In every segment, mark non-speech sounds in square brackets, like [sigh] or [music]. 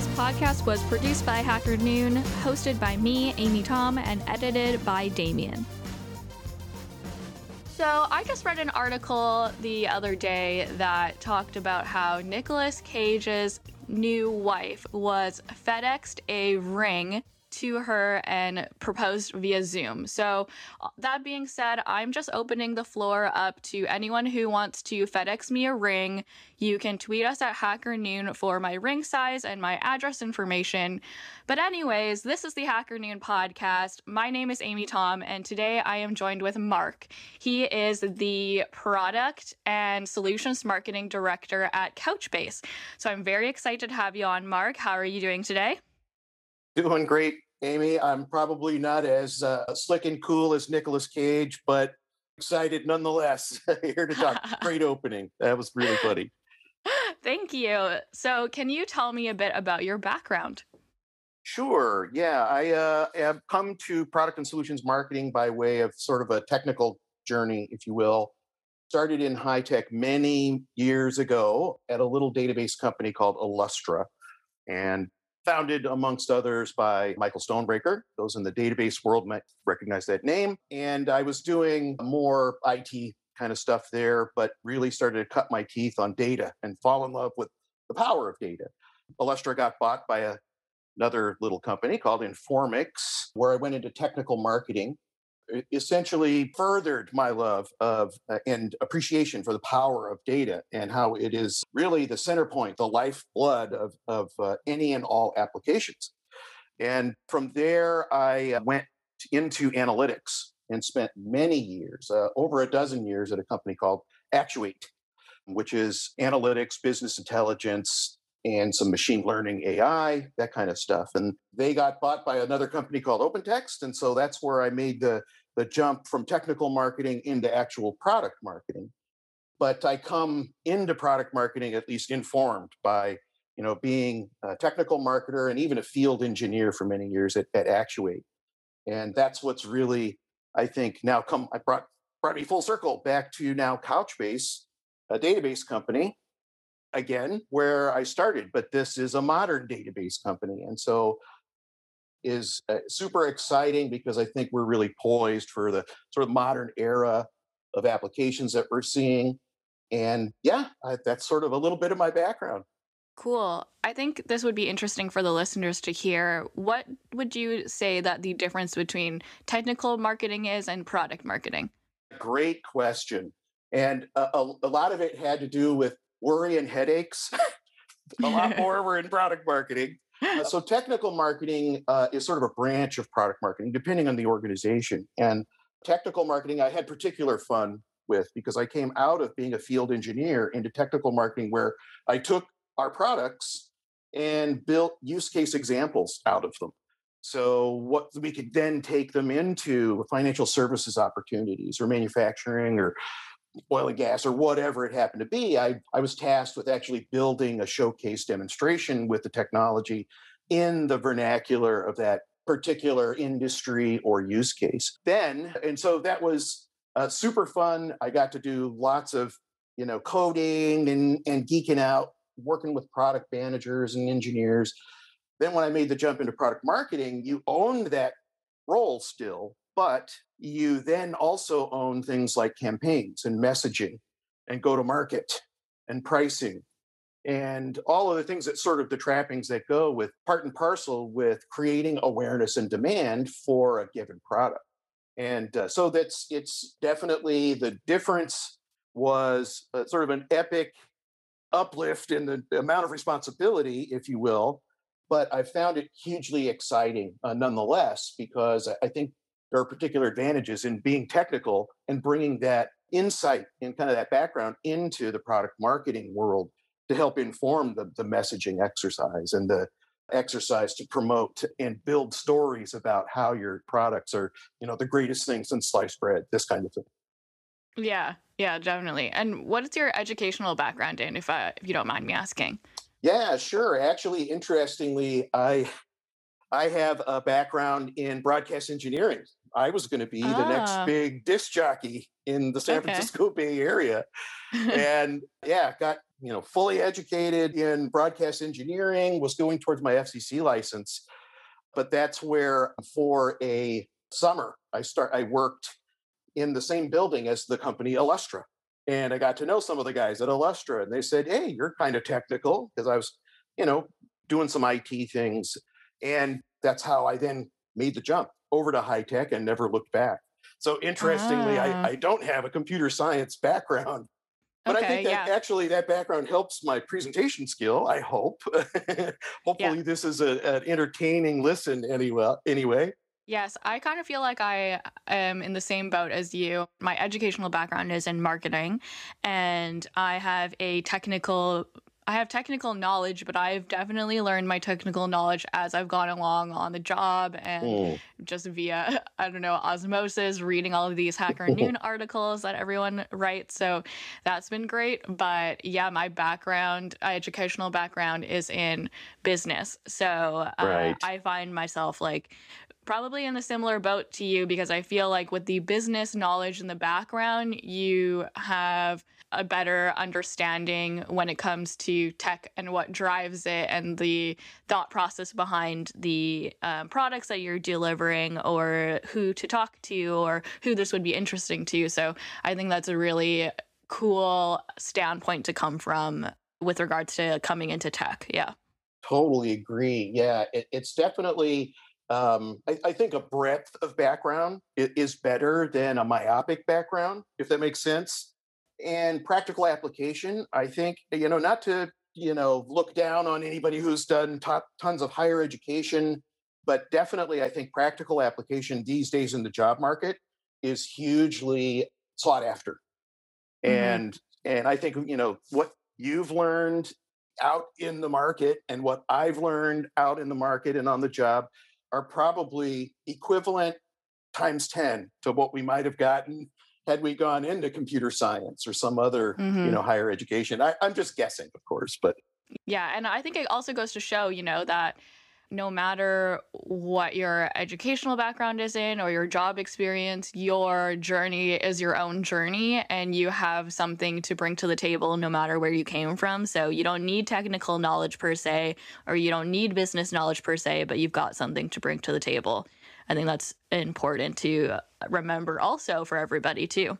This podcast was produced by Hacker Noon, hosted by me, Amy Tom, and edited by Damien. So, I just read an article the other day that talked about how Nicolas Cage's new wife was FedExed a ring to her and proposed via Zoom. So, that being said, I'm just opening the floor up to anyone who wants to FedEx me a ring. You can tweet us at Hacker Noon for my ring size and my address information. But, anyways, this is the Hacker Noon podcast. My name is Amy Tom, and today I am joined with Mark. He is the product and solutions marketing director at Couchbase. So, I'm very excited to have you on, Mark. How are you doing today? Doing great, Amy. I'm probably not as uh, slick and cool as Nicolas Cage, but excited nonetheless. [laughs] Here to talk. [laughs] great opening. That was really funny. [laughs] Thank you. So, can you tell me a bit about your background? Sure. Yeah, I uh, have come to product and solutions marketing by way of sort of a technical journey, if you will. Started in high tech many years ago at a little database company called Illustra. And founded amongst others by Michael Stonebraker. Those in the database world might recognize that name. And I was doing more IT kind of stuff there, but really started to cut my teeth on data and fall in love with the power of data. Illustra got bought by a, another little company called Informix, where I went into technical marketing essentially furthered my love of uh, and appreciation for the power of data and how it is really the center point, the lifeblood of, of uh, any and all applications. And from there, I uh, went into analytics and spent many years, uh, over a dozen years, at a company called Actuate, which is analytics, business intelligence, and some machine learning AI, that kind of stuff. And they got bought by another company called OpenText. And so that's where I made the the jump from technical marketing into actual product marketing. But I come into product marketing at least informed by you know being a technical marketer and even a field engineer for many years at, at Actuate. And that's what's really, I think, now come I brought brought me full circle back to now Couchbase, a database company, again, where I started, but this is a modern database company. And so is uh, super exciting because I think we're really poised for the sort of modern era of applications that we're seeing. And yeah, I, that's sort of a little bit of my background. Cool. I think this would be interesting for the listeners to hear. What would you say that the difference between technical marketing is and product marketing? Great question. And a, a, a lot of it had to do with worry and headaches. [laughs] a lot [laughs] more were in product marketing. Uh, so technical marketing uh, is sort of a branch of product marketing, depending on the organization. And technical marketing, I had particular fun with because I came out of being a field engineer into technical marketing, where I took our products and built use case examples out of them. So what we could then take them into financial services opportunities or manufacturing or oil and gas or whatever it happened to be, I, I was tasked with actually building a showcase demonstration with the technology in the vernacular of that particular industry or use case. Then, and so that was uh, super fun. I got to do lots of, you know, coding and, and geeking out, working with product managers and engineers. Then when I made the jump into product marketing, you owned that role still, but you then also own things like campaigns and messaging and go to market and pricing and all of the things that sort of the trappings that go with part and parcel with creating awareness and demand for a given product. And uh, so that's it's definitely the difference was uh, sort of an epic uplift in the amount of responsibility if you will but i found it hugely exciting uh, nonetheless because i think there are particular advantages in being technical and bringing that insight and kind of that background into the product marketing world to help inform the, the messaging exercise and the exercise to promote and build stories about how your products are, you know, the greatest thing since sliced bread, this kind of thing. Yeah, yeah, definitely. And what is your educational background, Dan, if, I, if you don't mind me asking? Yeah, sure. Actually, interestingly, I I have a background in broadcast engineering. I was going to be ah. the next ah. big disc jockey in the San okay. Francisco [laughs] Bay Area. [laughs] and yeah, got you know, fully educated in broadcast engineering, was going towards my FCC license. But that's where for a summer, I start I worked in the same building as the company Illustra. And I got to know some of the guys at Illustra and they said, Hey, you're kind of technical because I was, you know, doing some IT things. And that's how I then made the jump over to high tech and never looked back. So interestingly, I, ah. I don't have a computer science background. But okay, I think that yeah. actually that background helps my presentation skill. I hope. [laughs] Hopefully, yeah. this is a, an entertaining listen anyway. Anyway, Yes, I kind of feel like I am in the same boat as you. My educational background is in marketing, and I have a technical I have technical knowledge, but I've definitely learned my technical knowledge as I've gone along on the job and mm. just via, [laughs] I don't know, osmosis, reading all of these Hacker [laughs] Noon articles that everyone writes. So that's been great. But yeah, my background, my educational background is in business. So uh, right. I find myself like probably in a similar boat to you because I feel like with the business knowledge in the background, you have a better understanding when it comes to tech and what drives it and the thought process behind the um, products that you're delivering or who to talk to or who this would be interesting to. So I think that's a really cool standpoint to come from with regards to coming into tech. Yeah. Totally agree. Yeah, it, it's definitely um, I, I, think a breadth of background is better than a myopic background, if that makes sense. And practical application, I think, you know, not to, you know, look down on anybody who's done top, tons of higher education, but definitely I think practical application these days in the job market is hugely sought after. Mm-hmm. And and I think, you know, what you've learned out in the market and what I've learned out in the market and on the job are probably equivalent times 10 to what we might have gotten had we gone into computer science or some other mm-hmm. you know higher education I, i'm just guessing of course but yeah and i think it also goes to show you know that no matter what your educational background is in or your job experience, your journey is your own journey and you have something to bring to the table no matter where you came from. So you don't need technical knowledge per se, or you don't need business knowledge per se, but you've got something to bring to the table. I think that's important to remember also for everybody too.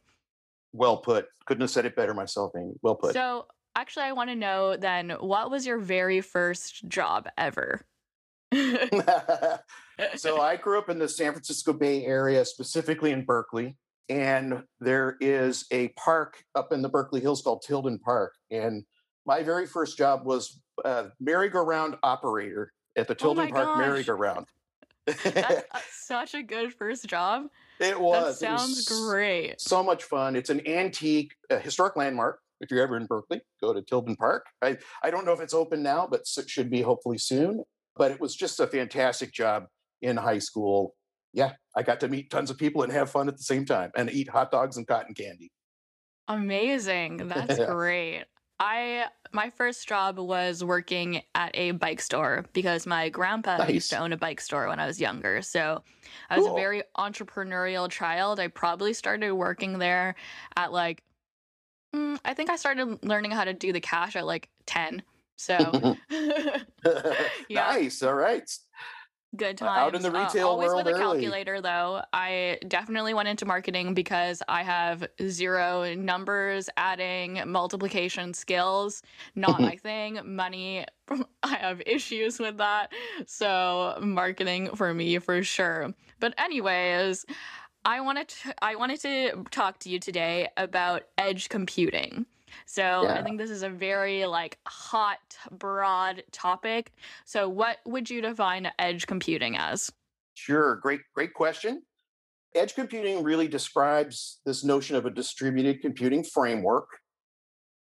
Well put. Couldn't have said it better myself, Amy. Well put. So actually I want to know then what was your very first job ever? [laughs] so I grew up in the San Francisco Bay Area, specifically in Berkeley. And there is a park up in the Berkeley Hills called Tilden Park. And my very first job was a merry-go-round operator at the oh Tilden oh Park gosh. merry-go-round. That's [laughs] such a good first job. It was. That sounds was great. So much fun. It's an antique, uh, historic landmark. If you're ever in Berkeley, go to Tilden Park. I, I don't know if it's open now, but it should be hopefully soon but it was just a fantastic job in high school. Yeah, I got to meet tons of people and have fun at the same time and eat hot dogs and cotton candy. Amazing. That's [laughs] great. I my first job was working at a bike store because my grandpa nice. used to own a bike store when I was younger. So I was cool. a very entrepreneurial child. I probably started working there at like mm, I think I started learning how to do the cash at like 10. So [laughs] [laughs] yeah. nice. All right. Good times. Out in the uh, retail uh, always world with a calculator, early. though. I definitely went into marketing because I have zero numbers, adding, multiplication skills. Not my [laughs] thing. Money, [laughs] I have issues with that. So marketing for me for sure. But anyways, I wanted to, I wanted to talk to you today about edge computing. So yeah. I think this is a very like hot, broad topic. So what would you define edge computing as? Sure, great, great question. Edge computing really describes this notion of a distributed computing framework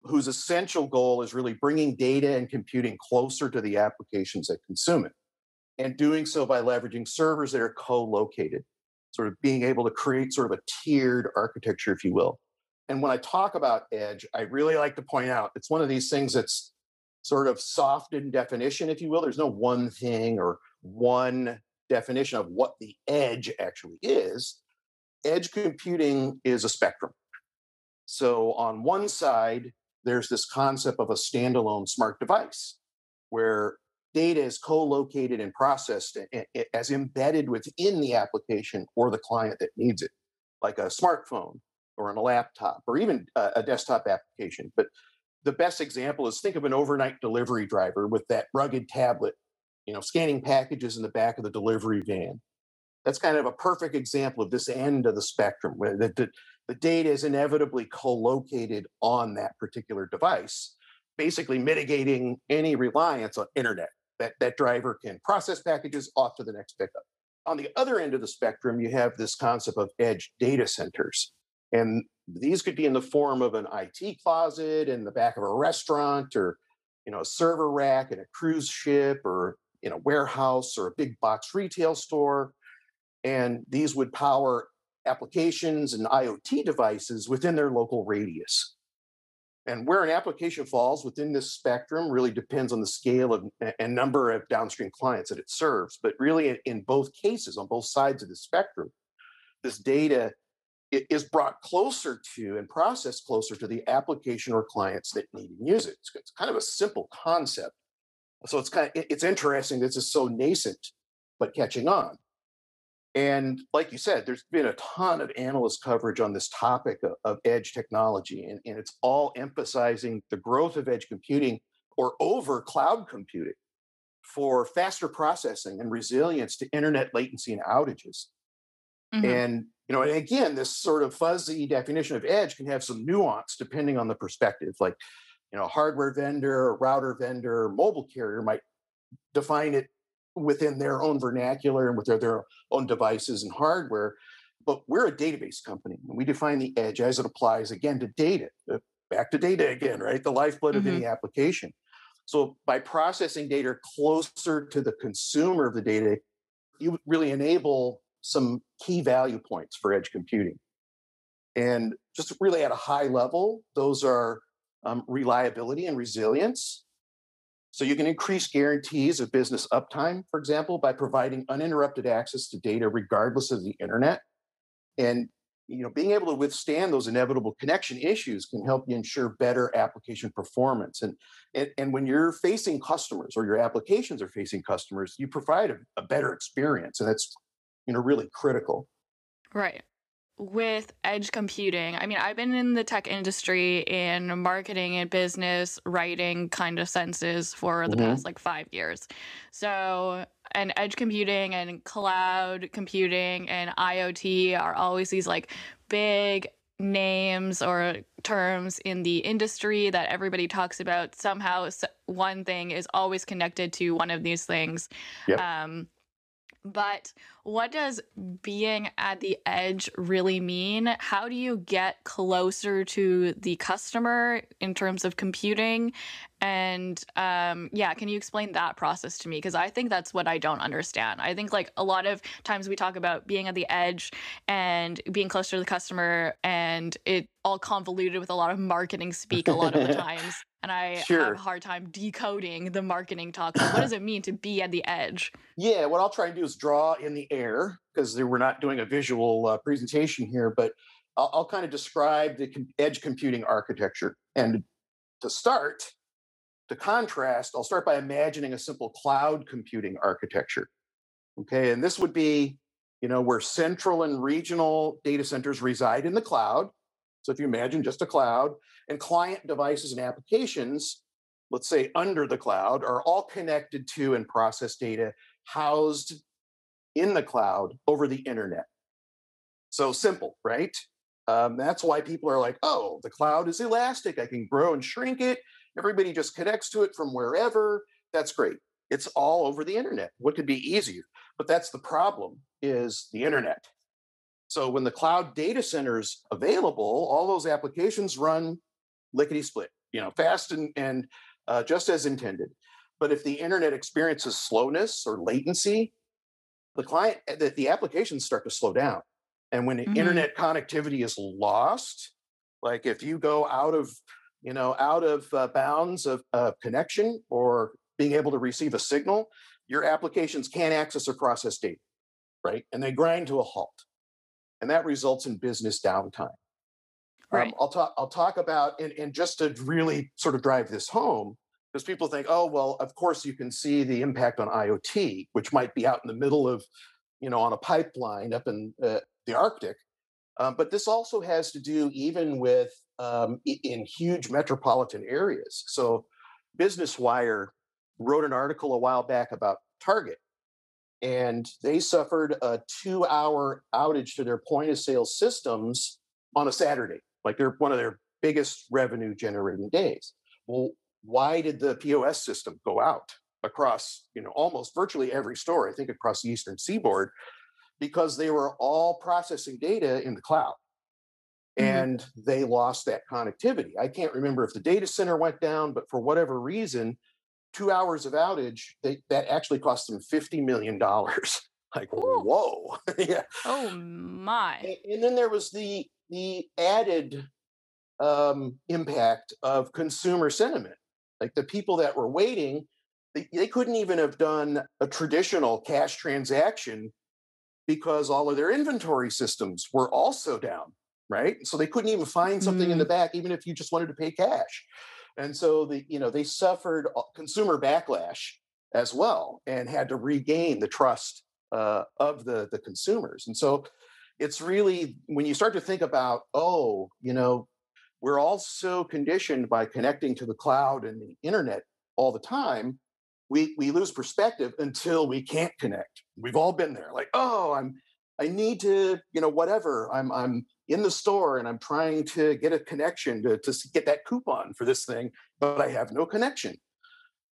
whose essential goal is really bringing data and computing closer to the applications that consume it, and doing so by leveraging servers that are co located, sort of being able to create sort of a tiered architecture, if you will. And when I talk about edge, I really like to point out it's one of these things that's sort of soft in definition, if you will. There's no one thing or one definition of what the edge actually is. Edge computing is a spectrum. So on one side, there's this concept of a standalone smart device where data is co-located and processed as embedded within the application or the client that needs it, like a smartphone or on a laptop or even uh, a desktop application. But the best example is think of an overnight delivery driver with that rugged tablet, you know, scanning packages in the back of the delivery van. That's kind of a perfect example of this end of the spectrum where the, the, the data is inevitably co-located on that particular device, basically mitigating any reliance on internet that that driver can process packages off to the next pickup. On the other end of the spectrum, you have this concept of edge data centers. And these could be in the form of an IT closet in the back of a restaurant or you know a server rack in a cruise ship or in a warehouse or a big box retail store. And these would power applications and IoT devices within their local radius. And where an application falls within this spectrum really depends on the scale of and number of downstream clients that it serves. But really, in both cases, on both sides of the spectrum, this data is brought closer to and processed closer to the application or clients that need to use it. It's kind of a simple concept. So it's kind of it's interesting. This is so nascent, but catching on. And like you said, there's been a ton of analyst coverage on this topic of, of edge technology, and, and it's all emphasizing the growth of edge computing or over cloud computing for faster processing and resilience to internet latency and outages. Mm-hmm. And you know, and again, this sort of fuzzy definition of edge can have some nuance depending on the perspective. Like, you know, a hardware vendor, a router vendor, mobile carrier might define it within their own vernacular and with their, their own devices and hardware. But we're a database company. And we define the edge as it applies again to data. Uh, back to data again, right? The lifeblood mm-hmm. of any application. So by processing data closer to the consumer of the data, you really enable some key value points for edge computing. And just really at a high level, those are um, reliability and resilience, so you can increase guarantees of business uptime, for example, by providing uninterrupted access to data regardless of the internet. And you know, being able to withstand those inevitable connection issues can help you ensure better application performance. And, and, and when you're facing customers or your applications are facing customers, you provide a, a better experience. And that's, you know, really critical. Right with edge computing, I mean, I've been in the tech industry in marketing and business writing kind of senses for the mm-hmm. past like five years. So, and edge computing and cloud computing and IoT are always these like big names or terms in the industry that everybody talks about. Somehow, one thing is always connected to one of these things. Yep. Um, but what does being at the edge really mean? How do you get closer to the customer in terms of computing? And um, yeah, can you explain that process to me? Because I think that's what I don't understand. I think like a lot of times we talk about being at the edge and being closer to the customer, and it all convoluted with a lot of marketing speak a lot of the [laughs] times. And I sure. have a hard time decoding the marketing talk. So what does it mean to be at the edge? Yeah, what I'll try and do is draw in the air because we're not doing a visual uh, presentation here, but I'll, I'll kind of describe the com- edge computing architecture. And to start, to contrast, I'll start by imagining a simple cloud computing architecture. Okay, and this would be, you know, where central and regional data centers reside in the cloud. So if you imagine just a cloud, and client devices and applications, let's say under the cloud, are all connected to and process data housed in the cloud over the internet. So simple, right? Um, that's why people are like, oh, the cloud is elastic. I can grow and shrink it. Everybody just connects to it from wherever. That's great. It's all over the internet. What could be easier? But that's the problem is the internet. So when the cloud data center is available, all those applications run lickety split, you know, fast and, and uh, just as intended. But if the internet experiences slowness or latency, the client, eh, the, the applications start to slow down. And when mm-hmm. internet connectivity is lost, like if you go out of, you know, out of uh, bounds of uh, connection or being able to receive a signal, your applications can't access or process data, right? And they grind to a halt. And that results in business downtime. Um, I'll talk. I'll talk about and, and just to really sort of drive this home, because people think, oh well, of course you can see the impact on IoT, which might be out in the middle of, you know, on a pipeline up in uh, the Arctic. Um, but this also has to do even with um, in huge metropolitan areas. So, Business Wire wrote an article a while back about Target, and they suffered a two-hour outage to their point of sale systems on a Saturday. Like they're one of their biggest revenue generating days. Well, why did the POS system go out across, you know, almost virtually every store, I think across the eastern seaboard, because they were all processing data in the cloud. Mhm. And they lost that connectivity. I can't remember if the data center went down, but for whatever reason, two hours of outage, they, that actually cost them $50 million. [laughs] like, Ooh. whoa. [laughs] yeah. Oh my. A- and then there was the the added um, impact of consumer sentiment like the people that were waiting they, they couldn't even have done a traditional cash transaction because all of their inventory systems were also down right so they couldn't even find something in the back even if you just wanted to pay cash and so the you know they suffered consumer backlash as well and had to regain the trust uh, of the the consumers. And so it's really when you start to think about oh you know we're all so conditioned by connecting to the cloud and the internet all the time we we lose perspective until we can't connect. We've all been there like oh i'm i need to you know whatever. I'm i'm in the store and i'm trying to get a connection to, to get that coupon for this thing but i have no connection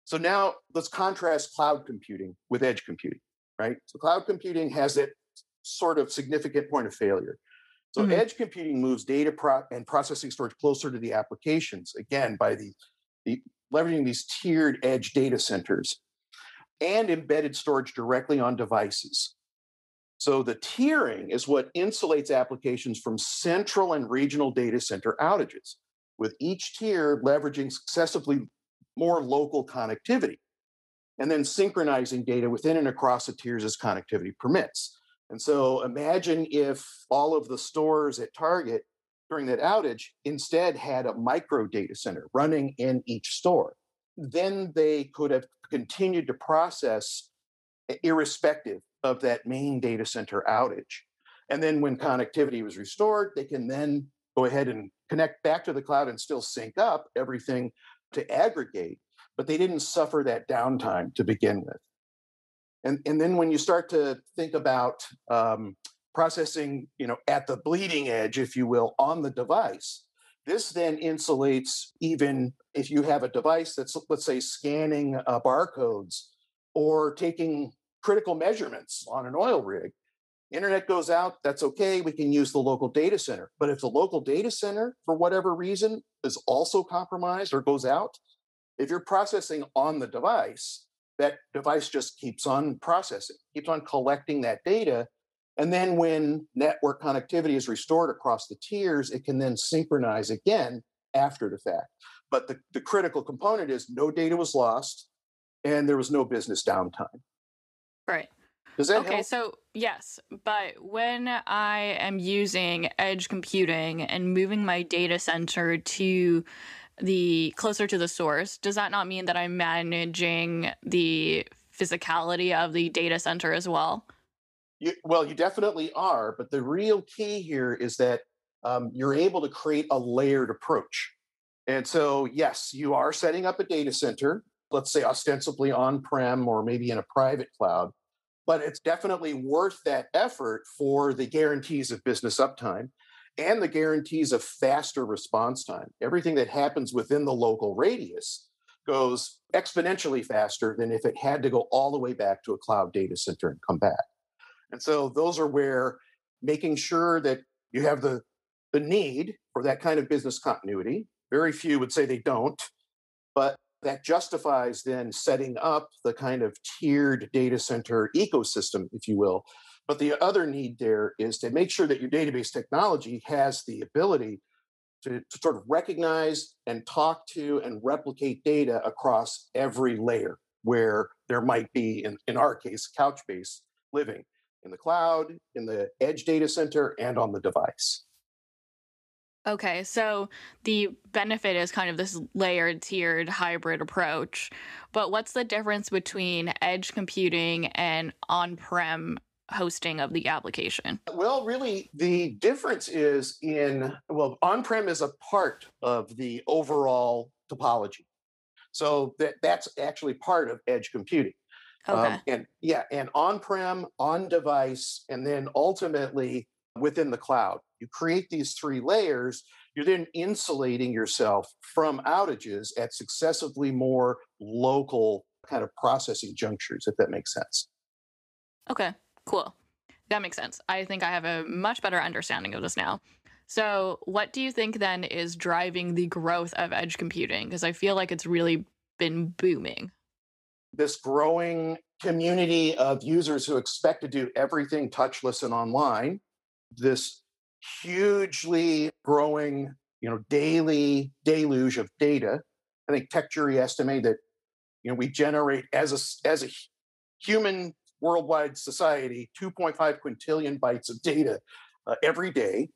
so now let's contrast cloud computing with edge computing right so cloud computing has that sort of significant point of failure so Mhm. edge computing moves data pro- and processing storage closer to the applications, again, by the, the leveraging these tiered edge data centers and embedded storage directly on devices. So the tiering is what insulates applications from central and regional data center outages, with each tier leveraging successively more local connectivity, and then synchronizing data within and across the tiers as connectivity permits. And so imagine if all of the stores at Target during that outage instead had a micro data center running in each store. Then they could have continued to process irrespective of that main data center outage. And then when connectivity was restored, they can then go ahead and connect back to the cloud and still sync up everything to aggregate, but they didn't suffer that downtime to begin with. And, and then when you start to think about um, processing, you know, at the bleeding edge, if you will, on the device, this then insulates even if you have a device that's, let's say, scanning uh, barcodes or taking critical measurements on an oil rig. Internet goes out, that's okay. We can use the local data center. But if the local data center, for whatever reason, is also compromised or goes out, if you're processing on the device, that device just keeps on processing, keeps on collecting that data. And then when network connectivity is restored across the tiers, it can then synchronize again after the fact. But the, the critical component is no data was lost and there was no business downtime. Right. Does that Okay, help? so yes, but when I am using edge computing and moving my data center to the closer to the source, does that not mean that I'm managing the physicality of the data center as well? You, well, you definitely are, but the real key here is that um, you're able to create a layered approach. And so, yes, you are setting up a data center, let's say ostensibly on prem or maybe in a private cloud, but it's definitely worth that effort for the guarantees of business uptime and the guarantees of faster response time. Everything that happens within the local radius goes exponentially faster than if it had to go all the way back to a cloud data center and come back. And so those are where making sure that you have the, the need for that kind of business continuity. Very few would say they don't, but that justifies then setting up the kind of tiered data center ecosystem, if you will. But the other need there is to make sure that your database technology has the ability to, to sort of recognize and talk to and replicate data across every layer where there might be, in, in our case, Couchbase living in the cloud, in the edge data center, and on the device. Okay, so the benefit is kind of this layered, tiered hybrid approach. But what's the difference between edge computing and on prem hosting of the application? Well, really, the difference is in, well, on prem is a part of the overall topology. So that, that's actually part of edge computing. Okay. Um, and yeah, and on prem, on device, and then ultimately within the cloud. You create these three layers, you're then insulating yourself from outages at successively more local kind of processing junctures, if that makes sense. Okay, cool. That makes sense. I think I have a much better understanding of this now. So, what do you think then is driving the growth of edge computing? Because I feel like it's really been booming. This growing community of users who expect to do everything touchless and online, this hugely growing, you know, daily deluge of data. I think TechJury estimate that, you know, we generate as a as a human worldwide society 2.5 quintillion bytes of data uh, every day.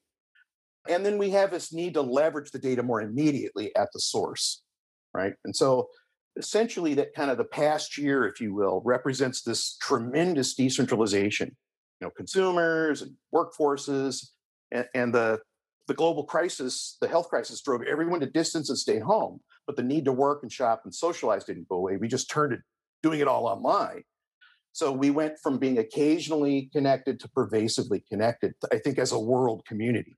And then we have this need to leverage the data more immediately at the source, right? And so essentially that kind of the past year, if you will, represents this tremendous decentralization. You know, consumers and workforces and, and the the global crisis, the health crisis, drove everyone to distance and stay home. But the need to work and shop and socialize didn't go away. We just turned to doing it all online. So we went from being occasionally connected to pervasively connected, I think, as a world community.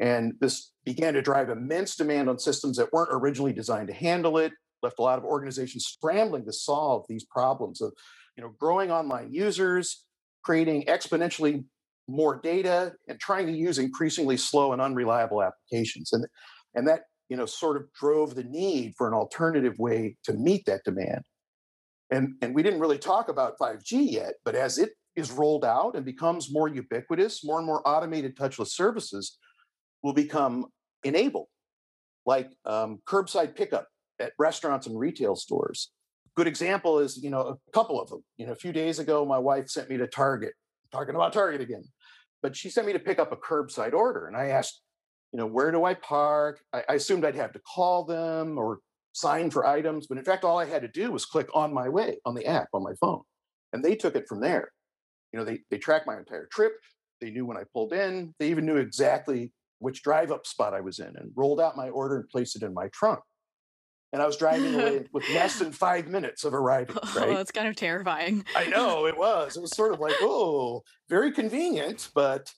And this began to drive immense demand on systems that weren't originally designed to handle it, left a lot of organizations scrambling to solve these problems of you know, growing online users, creating exponentially more data and trying to use increasingly slow and unreliable applications. And and that you know sort of drove the need for an alternative way to meet that demand. And and we didn't really talk about 5g yet but as it is rolled out and becomes more ubiquitous more and more automated touchless services will become enabled like um, curbside pickup at restaurants and retail stores. Good example is you know a couple of them. You know a few days ago my wife sent me to target talking about target again but she sent me to pick up a curbside order. And I asked, you know, where do I park? I, I assumed I'd have to call them or sign for items. But in fact, all I had to do was click on my way on the app on my phone. And they took it from there. You know, they, they tracked my entire trip. They knew when I pulled in. They even knew exactly which drive up spot I was in and rolled out my order and placed it in my trunk and I was driving away [laughs] with less than five minutes of arriving. Oh, right? Oh, it's kind of terrifying. I know it was. It was sort of like, [laughs] oh, very convenient. But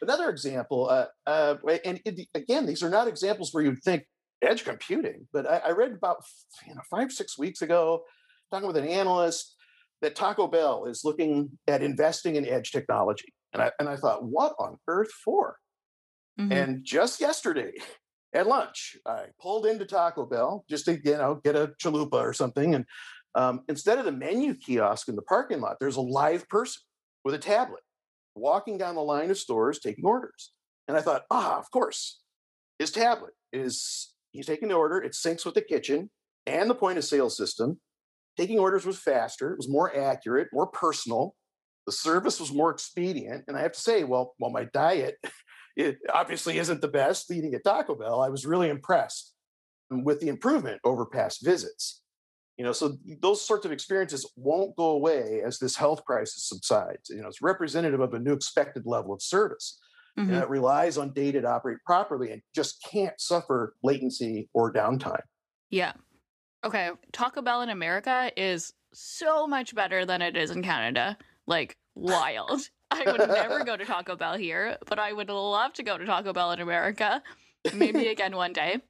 another example, uh, uh, and it, again, these are not examples where you'd think edge computing, but I, I read about you know five six weeks ago, talking with an analyst that Taco Bell is looking at investing in edge technology, and I and I thought, what on earth for? Mm-hmm. And just yesterday, at lunch. I pulled into Taco Bell just to you know get a chalupa or something, and um, instead of the menu kiosk in the parking lot, there's a live person with a tablet walking down the line of stores taking orders. And I thought, ah, of course, his tablet is he's taking the order. It syncs with the kitchen and the point of sale system. Taking orders was faster, it was more accurate, more personal. The service was more expedient. And I have to say, well, while my diet it obviously isn't the best eating at Taco Bell. I was really impressed with the improvement over past visits. You know, so those sorts of experiences won't go away as this health crisis subsides. You know, it's representative of a new expected level of service. Mm-hmm. It relies on data to operate properly and just can't suffer latency or downtime. Yeah. Okay. Taco Bell in America is so much better than it is in Canada. Like [laughs] wild. I would never go to Taco Bell here, but I would love to go to Taco Bell in America. Maybe [laughs] again one day.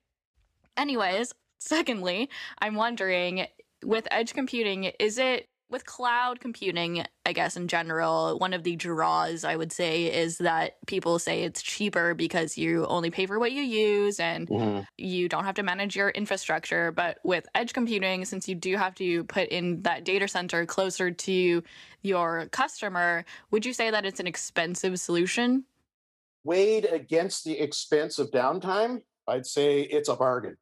Anyways, secondly, I'm wondering with edge computing, is it with cloud computing, I guess in general, one of the draws I would say is that people say it's cheaper because you only pay for what you use and mm-hmm. you don't have to manage your infrastructure. But with edge computing, since you do have to put in that data center closer to your customer, would you say that it's an expensive solution? Weighed against the expense of downtime, I'd say it's a bargain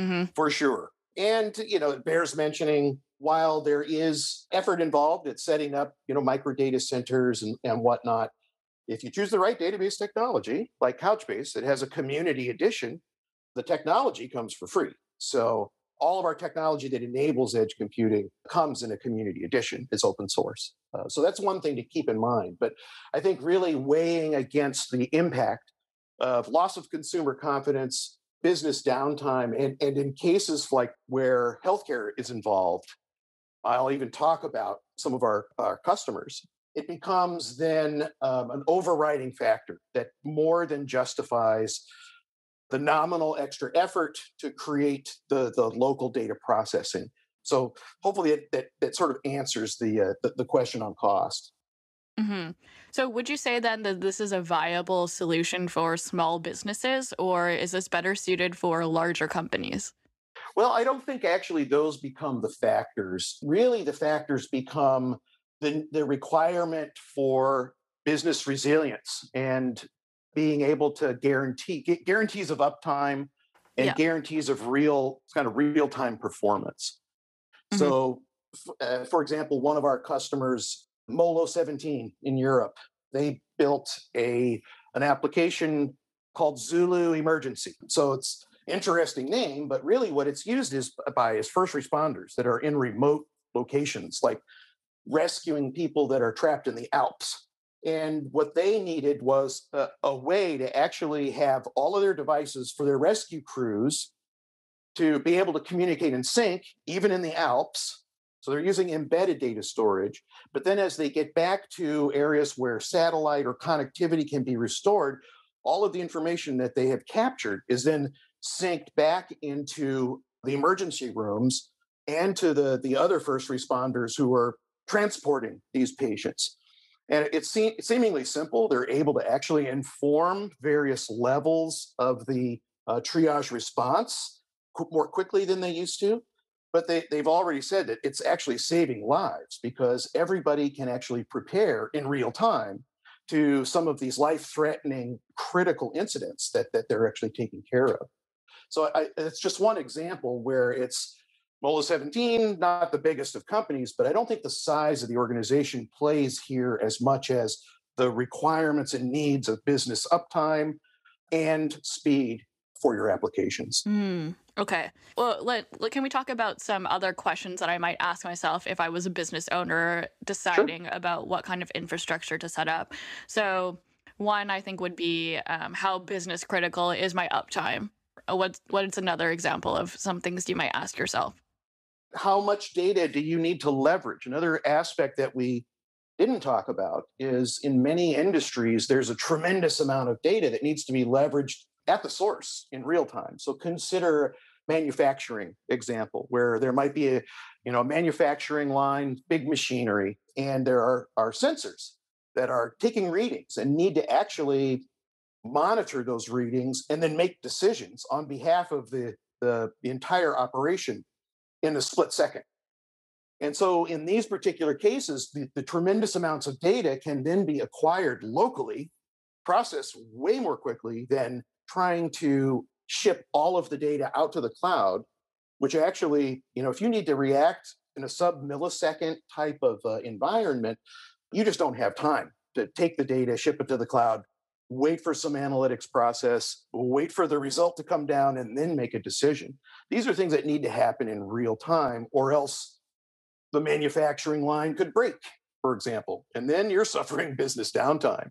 mm-hmm. for sure. And, you know, it bears mentioning while there is effort involved at setting up, you know, micro data centers and, and whatnot, if you choose the right database technology, like Couchbase, that has a community edition, the technology comes for free. So all of our technology that enables edge computing comes in a community edition. It's open source. Uh, so that's one thing to keep in mind. But I think really weighing against the impact of loss of consumer confidence, business downtime, and, and in cases like where healthcare is involved, I'll even talk about some of our, our customers. It becomes then um, an overriding factor that more than justifies the nominal extra effort to create the, the local data processing. So hopefully it, that, that sort of answers the, uh, the, the question on cost. Mm-hmm. So, would you say then that this is a viable solution for small businesses, or is this better suited for larger companies? Well, I don't think actually those become the factors. Really, the factors become the, the requirement for business resilience and being able to guarantee guarantees of uptime and yeah. guarantees of real kind of real time performance. Mm-hmm. So, uh, for example, one of our customers, Molo 17 in Europe, they built a an application called Zulu Emergency. So it's interesting name, but really what it's used is by is first responders that are in remote locations, like rescuing people that are trapped in the Alps. And what they needed was a, a way to actually have all of their devices for their rescue crews to be able to communicate in sync, even in the Alps. So they're using embedded data storage. But then as they get back to areas where satellite or connectivity can be restored, all of the information that they have captured is then synced back into the emergency rooms and to the, the other first responders who are transporting these patients. And it's se- seemingly simple. They're able to actually inform various levels of the uh, triage response qu- more quickly than they used to. But they, they've already said that it's actually saving lives because everybody can actually prepare in real time to some of these life threatening critical incidents that, that they're actually taking care of. So I, it's just one example where it's Molo 17, not the biggest of companies, but I don't think the size of the organization plays here as much as the requirements and needs of business uptime and speed for your applications. Mm, okay. Well, let, let, can we talk about some other questions that I might ask myself if I was a business owner deciding sure. about what kind of infrastructure to set up? So, one I think would be um, how business critical is my uptime? What's what's another example of some things you might ask yourself? How much data do you need to leverage? Another aspect that we didn't talk about is in many industries, there's a tremendous amount of data that needs to be leveraged at the source in real time. So consider manufacturing example where there might be a you know manufacturing line big machinery and there are, are sensors that are taking readings and need to actually monitor those readings and then make decisions on behalf of the, the, the entire operation in a split second. And so, in these particular cases, the, the, tremendous amounts of data can then be acquired locally, processed way more quickly than trying to ship all of the data out to the cloud, which actually, you know, if you need to react in a sub millisecond type of uh, environment, you just don't have time to take the data, ship it to the cloud, wait for some analytics process, wait for the result to come down, and then make a decision. These are things that need to happen in real time, or else the manufacturing line could break, for example, and then you're [laughs] suffering business downtime.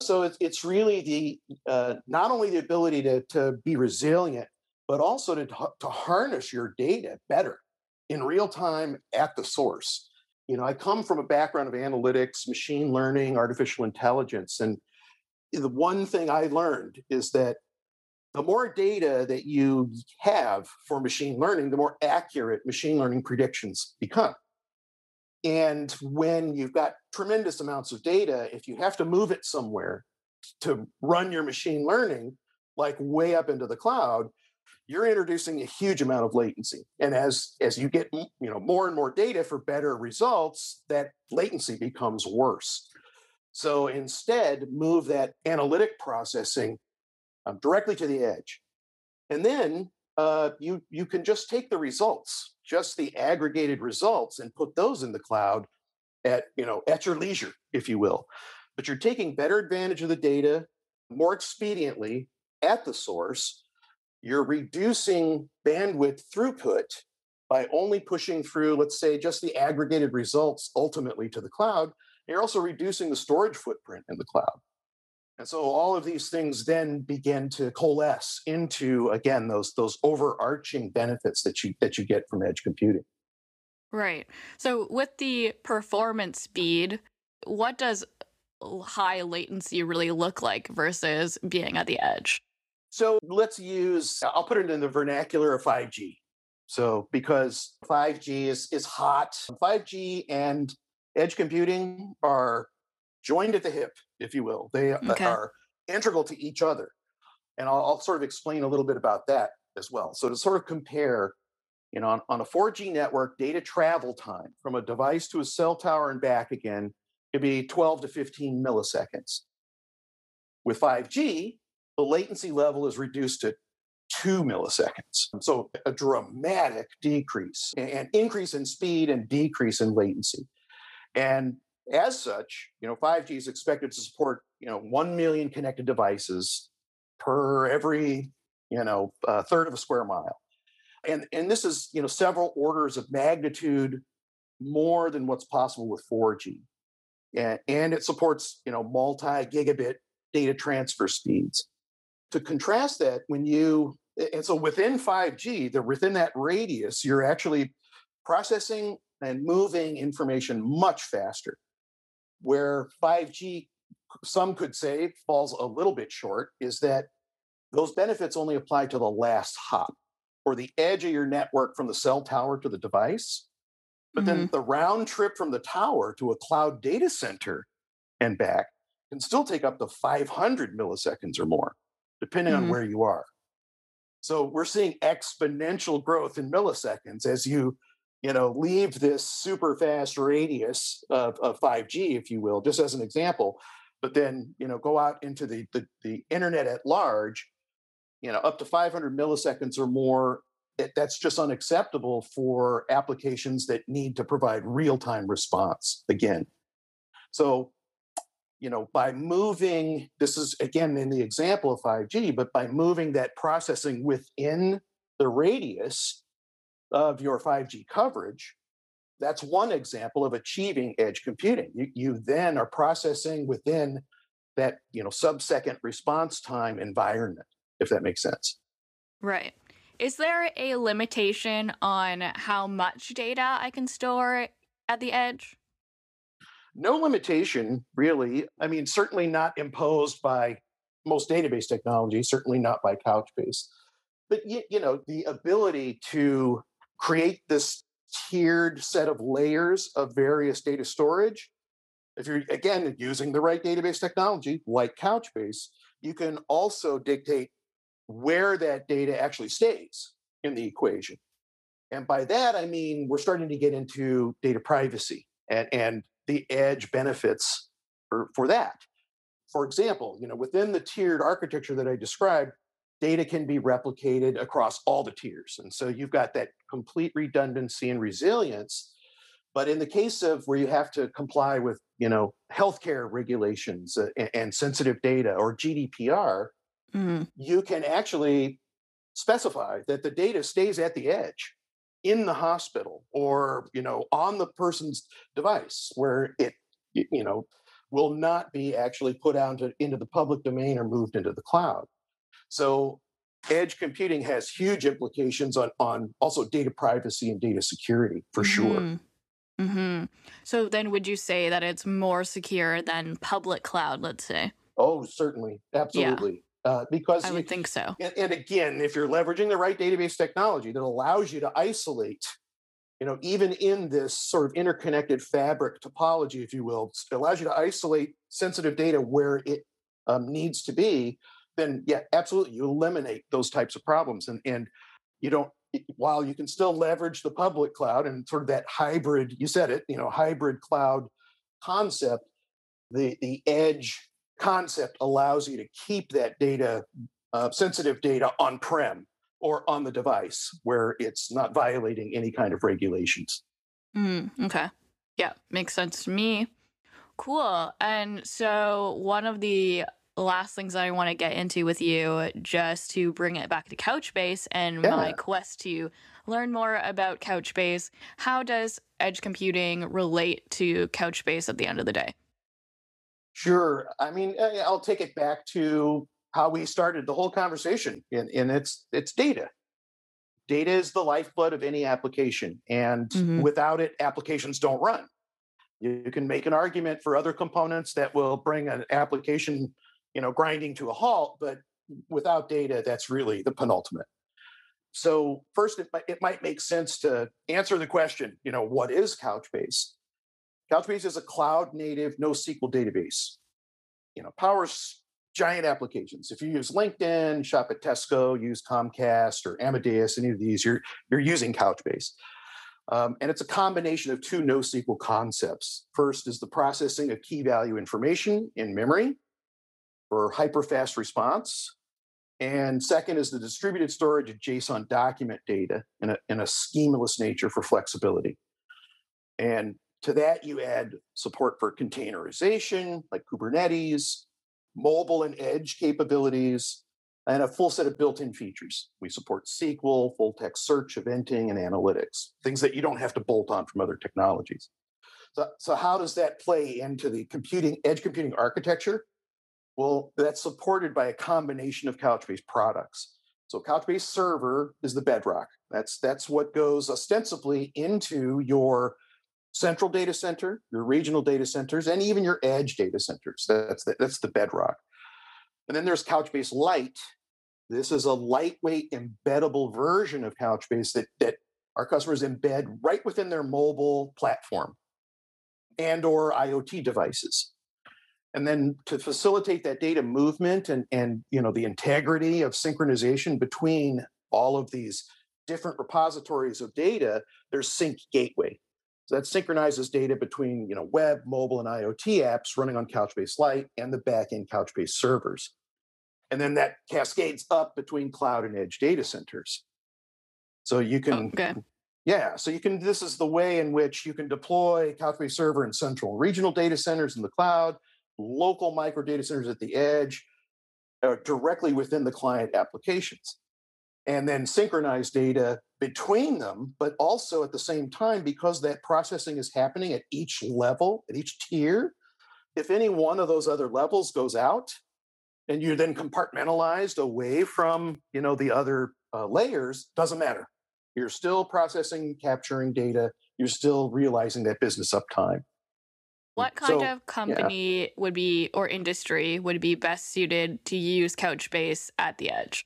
So it's, it's really the uh, not only the ability to, to be resilient, but also to, to harness your data better in real time at the source. You know, I come from a background of analytics, machine learning, artificial intelligence, and the one thing I learned is that the more data that you have for machine learning, the more accurate machine learning predictions become. And when you've got tremendous amounts of data, if you have to move it somewhere to run your machine learning, like way up into the cloud, you're introducing a huge amount of latency. And as as you get you know more and more data for better results, that latency becomes worse. So instead, move that analytic processing um, directly to the edge. And then uh, you, you can just take the results, just the aggregated results, and put those in the cloud at, you know, at your leisure, if you will. but you're taking better advantage of the data more expediently at the source. You're reducing bandwidth throughput by only pushing through, let's say, just the aggregated results ultimately to the cloud. You're also reducing the storage footprint in the cloud. And so all of these things then begin to coalesce into again those those overarching benefits that you that you get from edge computing. Right. So with the performance speed, what does high latency really look like versus being at the edge? So let's use I'll put it in the vernacular of 5G. So because 5G is is hot, 5G and edge computing are joined at the hip, if you will. They uh, okay. are integral to each other. And I'll, I'll, sort of explain a little bit about that as well. So to sort of compare, you know, on, on a 4G network, data travel time from a device to a cell tower and back again could be 12 to 15 milliseconds. With 5G, the latency level is reduced to two milliseconds. So a dramatic decrease and increase in speed and decrease in latency. And as such, you know, 5G is expected to support, you know, 1 million connected devices per every, you know, uh, third of a square mile. And, and this is, you know, several orders of magnitude more than what's possible with 4G. And, and it supports, you know, multi-gigabit data transfer speeds. To contrast that, when you, and so within 5G, they're within that radius, you're actually processing and moving information much faster where 5G, some could say, falls a little bit short is that those benefits only apply to the last hop or the edge of your network from the cell tower to the device. But mm-hmm. then the round trip from the tower to a cloud data center and back can still take up to 500 milliseconds or more, depending mm-hmm. on where you are. So we're seeing exponential growth in milliseconds as you you know, leave this super fast radius of, of 5G, if you will, just as an example, but then, you know, go out into the, the, the internet at large, you know, up to 500 milliseconds or more, it, that's just unacceptable for applications that need to provide real-time response again. So, you know, by moving, this is again in the example of 5G, but by moving that processing within the radius, of your 5G coverage, that's one example of achieving edge computing. You, you then are processing within that you know sub-second response time environment, if that makes sense. Right. Is there a limitation on how much data I can store at the edge? No limitation, really. I mean, certainly not imposed by most database technology, certainly not by Couchbase. But you, you know, the ability to create this tiered set of layers of various data storage. If you're, again, using the right database technology like Couchbase, you can also dictate where that data actually stays in the equation. And by that, I mean we're starting to get into data privacy and, and the edge benefits for, for that. For example, you know, within the tiered architecture that I described, data can be replicated across all the tiers. And so you've got that complete redundancy and resilience. But in the case of where you have to comply with, you know, healthcare regulations uh, and, and, sensitive data or GDPR, mm-hmm. you can actually specify that the data stays at the edge in the hospital or, you know, on the person's device where it, you know, will not be actually put out into, into the public domain or moved into the cloud. So edge computing has huge implications on, on also data privacy and data security for mm-hmm. sure. Mm-hmm. So then would you say that it's more secure than public cloud, let's say? Oh, certainly. Absolutely. Yeah. Uh, because I would you, think so. And, and again, if you're leveraging the right database technology that allows you to isolate, you know, even in this sort of interconnected fabric topology, if you will, it allows you to isolate sensitive data where it um, needs to be then yeah, absolutely, you eliminate those types of problems, and and you don't. While you can still leverage the public cloud and sort of that hybrid, you said it, you know, hybrid cloud concept, the the edge concept allows you to keep that data, uh, sensitive data on prem or on the device where it's not violating any kind of regulations. Mm, okay. Yeah, makes sense to me. Cool. And so, one of the last things I want to get into with you, just to bring it back to Couchbase and yeah. my quest to learn more about Couchbase, how does edge computing relate to Couchbase at the end of the day? Sure. I mean, I'll take it back to how we started the whole conversation, and, and it's it's data. Data is the lifeblood of any application, and mm-hmm. without it, applications don't run. You can make an argument for other components that will bring an application, you know, grinding to a halt, but without data, that's really the penultimate. So first, it might, it might make sense to answer the question, you know, what is Couchbase? Couchbase is a cloud native NoSQL database. You know, powers giant applications. If you use LinkedIn, shop at Tesco, use Comcast or Amadeus, any of these, you're you're using Couchbase. Um, and it's a combination of two NoSQL concepts. First is the processing of key value information in memory for hyperfast response. And second is the distributed storage of JSON document data in a, in a schemaless nature for flexibility. And to that, you add support for containerization, like Kubernetes, mobile and edge capabilities, and a full set of built-in features. We support SQL, full text search, eventing, and analytics, things that you don't have to bolt on from other technologies. So, so how does that play into the computing edge computing architecture? Well, that's supported by a combination of Couchbase products. So Couchbase Server is the bedrock. That's that's what goes ostensibly into your central data center, your regional data centers, and even your edge data centers. That's the, that's the bedrock. And then there's Couchbase Lite. This is a lightweight embeddable version of Couchbase that, that our customers embed right within their mobile platform and or IoT devices. And then to facilitate that data movement and, and you know the integrity of synchronization between all of these different repositories of data, there's Sync Gateway. So that synchronizes data between you know web, mobile, and IoT apps running on Couchbase Lite and the backend Couchbase servers. And then that cascades up between cloud and edge data centers. So you can oh, okay. Yeah, so you can this is the way in which you can deploy Couchbase server in central regional data centers in the cloud, local micro data centers at the edge, uh, directly within the client applications and then synchronize data between them, but also at the same time, because that processing is happening at each level, at each tier, if any one of those other levels goes out and you're then compartmentalized away from you know the other uh, layers doesn't matter. You're still processing capturing data. You're still realizing that business uptime what kind so, of company yeah. would be or industry would be best suited to use couchbase at the edge?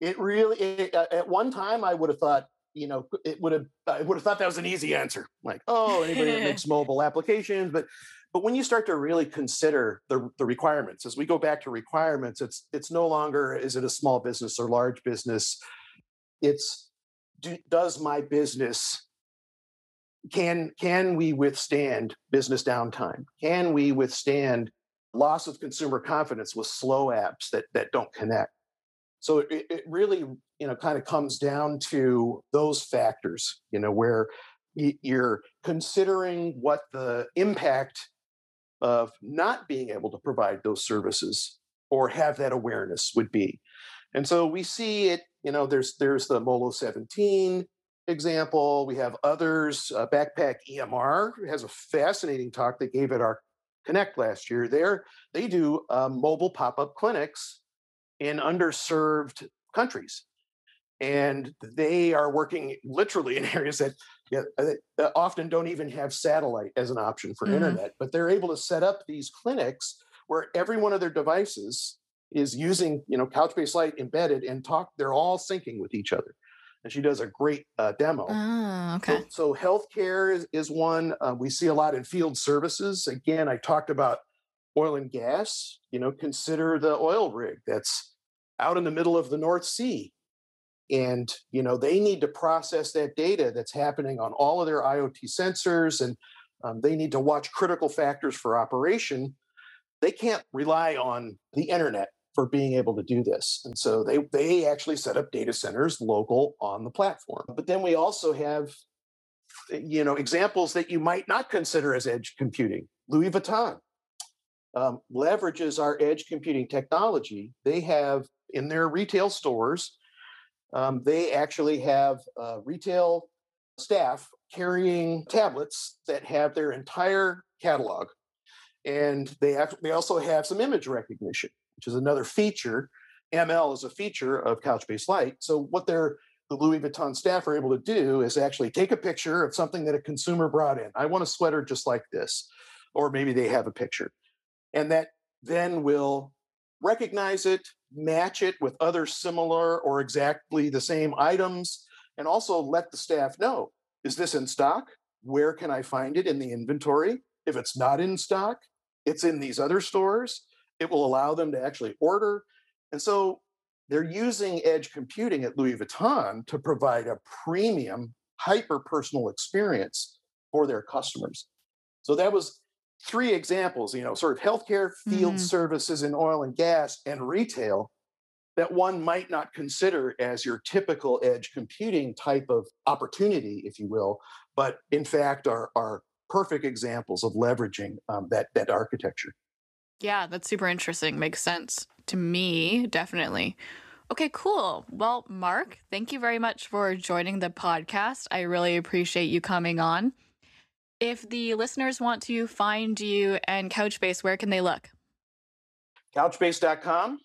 It really it, uh, at one time I would have thought you know it would have I would have thought that was an easy answer. Like oh anybody that makes [laughs] mobile applications but but when you start to really consider the, the requirements as we go back to requirements it's it's no longer is it a small business or large business? It's do, does my business can can we withstand business downtime can we withstand loss of consumer confidence with slow apps that that don't connect so it, it really, you know, kind of comes down to those factors, you know, where you're considering what the impact of not being able to provide those services or have that awareness would be. And so we see it, you know, there's there's the Molo 17 example. We have others. Uh, Backpack EMR has a fascinating talk they gave at our Connect last year. There, they do um, mobile pop-up clinics in underserved countries. And they are working literally in [laughs] areas that, yeah, that often don't even have satellite as an option for mm-hmm. internet, but they're able to set up these clinics where every one of their devices is using, you know, Couchbase Lite embedded and talk. They're all syncing with each other and she does a great uh, demo. Oh, okay. So, so healthcare is, is one uh, we see a lot in field services. Again, I talked about oil and gas. You know, consider the oil rig that's out in the middle of the North Sea. And you know they need to process that data that's happening on all of their IoT sensors, and um, they need to watch critical factors for operation. They can't rely on the internet for being able to do this, and so they they actually set up data centers local on the platform. But then we also have you know, examples that you might not consider as edge computing. Louis Vuitton um, leverages our edge computing technology. They have in their retail stores, um, they actually have uh, retail staff carrying tablets that have their entire catalog. And they, they also have some image recognition, which is another feature. ML is a feature of Couchbase Lite. So what they're the Louis Vuitton staff are able to do is actually take a picture of something that a consumer brought in. I want a sweater just like this, or maybe they have a picture. And that then will recognize it, match it with other similar or exactly the same items, and also let the staff know is this in stock? Where can I find it in the inventory? If it's not in stock, it's in these other stores. It will allow them to actually order. And so they're using edge computing at Louis Vuitton to provide a premium, hyper personal experience for their customers. So that was three examples, you know, sort of healthcare, field mm-hmm. services in oil and gas, and retail that one might not consider as your typical edge computing type of opportunity, if you will, but in fact are, are perfect examples of leveraging um, that, that architecture. Yeah, that's super interesting. Makes sense to me, definitely. Okay, cool. Well, Mark, thank you very much for joining the podcast. I really appreciate you coming on. If the listeners want to find you and Couchbase, where can they look? Couchbase.com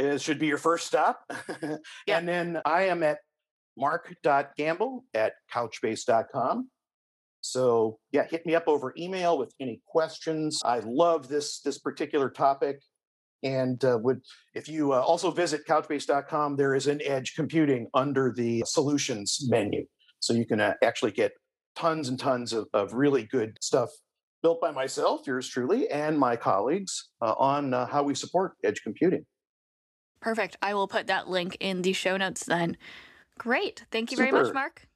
it should be your first stop. [laughs] yeah. And then I am at mark.gamble at couchbase.com. So yeah, hit me up over email with any questions. I love this this particular topic, and uh, would if you uh, also visit couchbase.com, there is an edge computing under the solutions menu, so you can uh, actually get tons and tons of, of really good stuff built by myself, yours truly, and my colleagues uh, on uh, how we support edge computing. Perfect. I will put that link in the show notes then. Great. Thank you super. very much, Mark.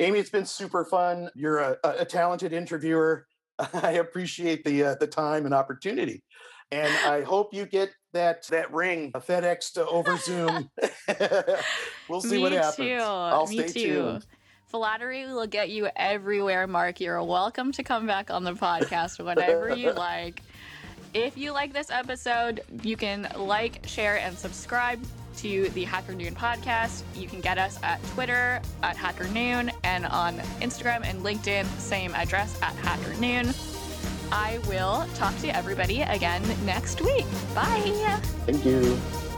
Amy, it's been super fun. You're a, a talented interviewer. [laughs] I appreciate the uh, the time and opportunity, and I hope you get that that ring a FedEx to over Zoom. [laughs] [laughs] we'll see Me what happens. Too. I'll Me stay too. tuned. Flattery will get you everywhere, Mark. You're welcome to come back on the podcast whenever you like. If you like this episode, you can like, share, and subscribe to the Hacker Noon podcast. You can get us at Twitter at Hacker Noon and on Instagram and LinkedIn, same address at Hacker Noon. I will talk to everybody again next week. Bye. Thank you.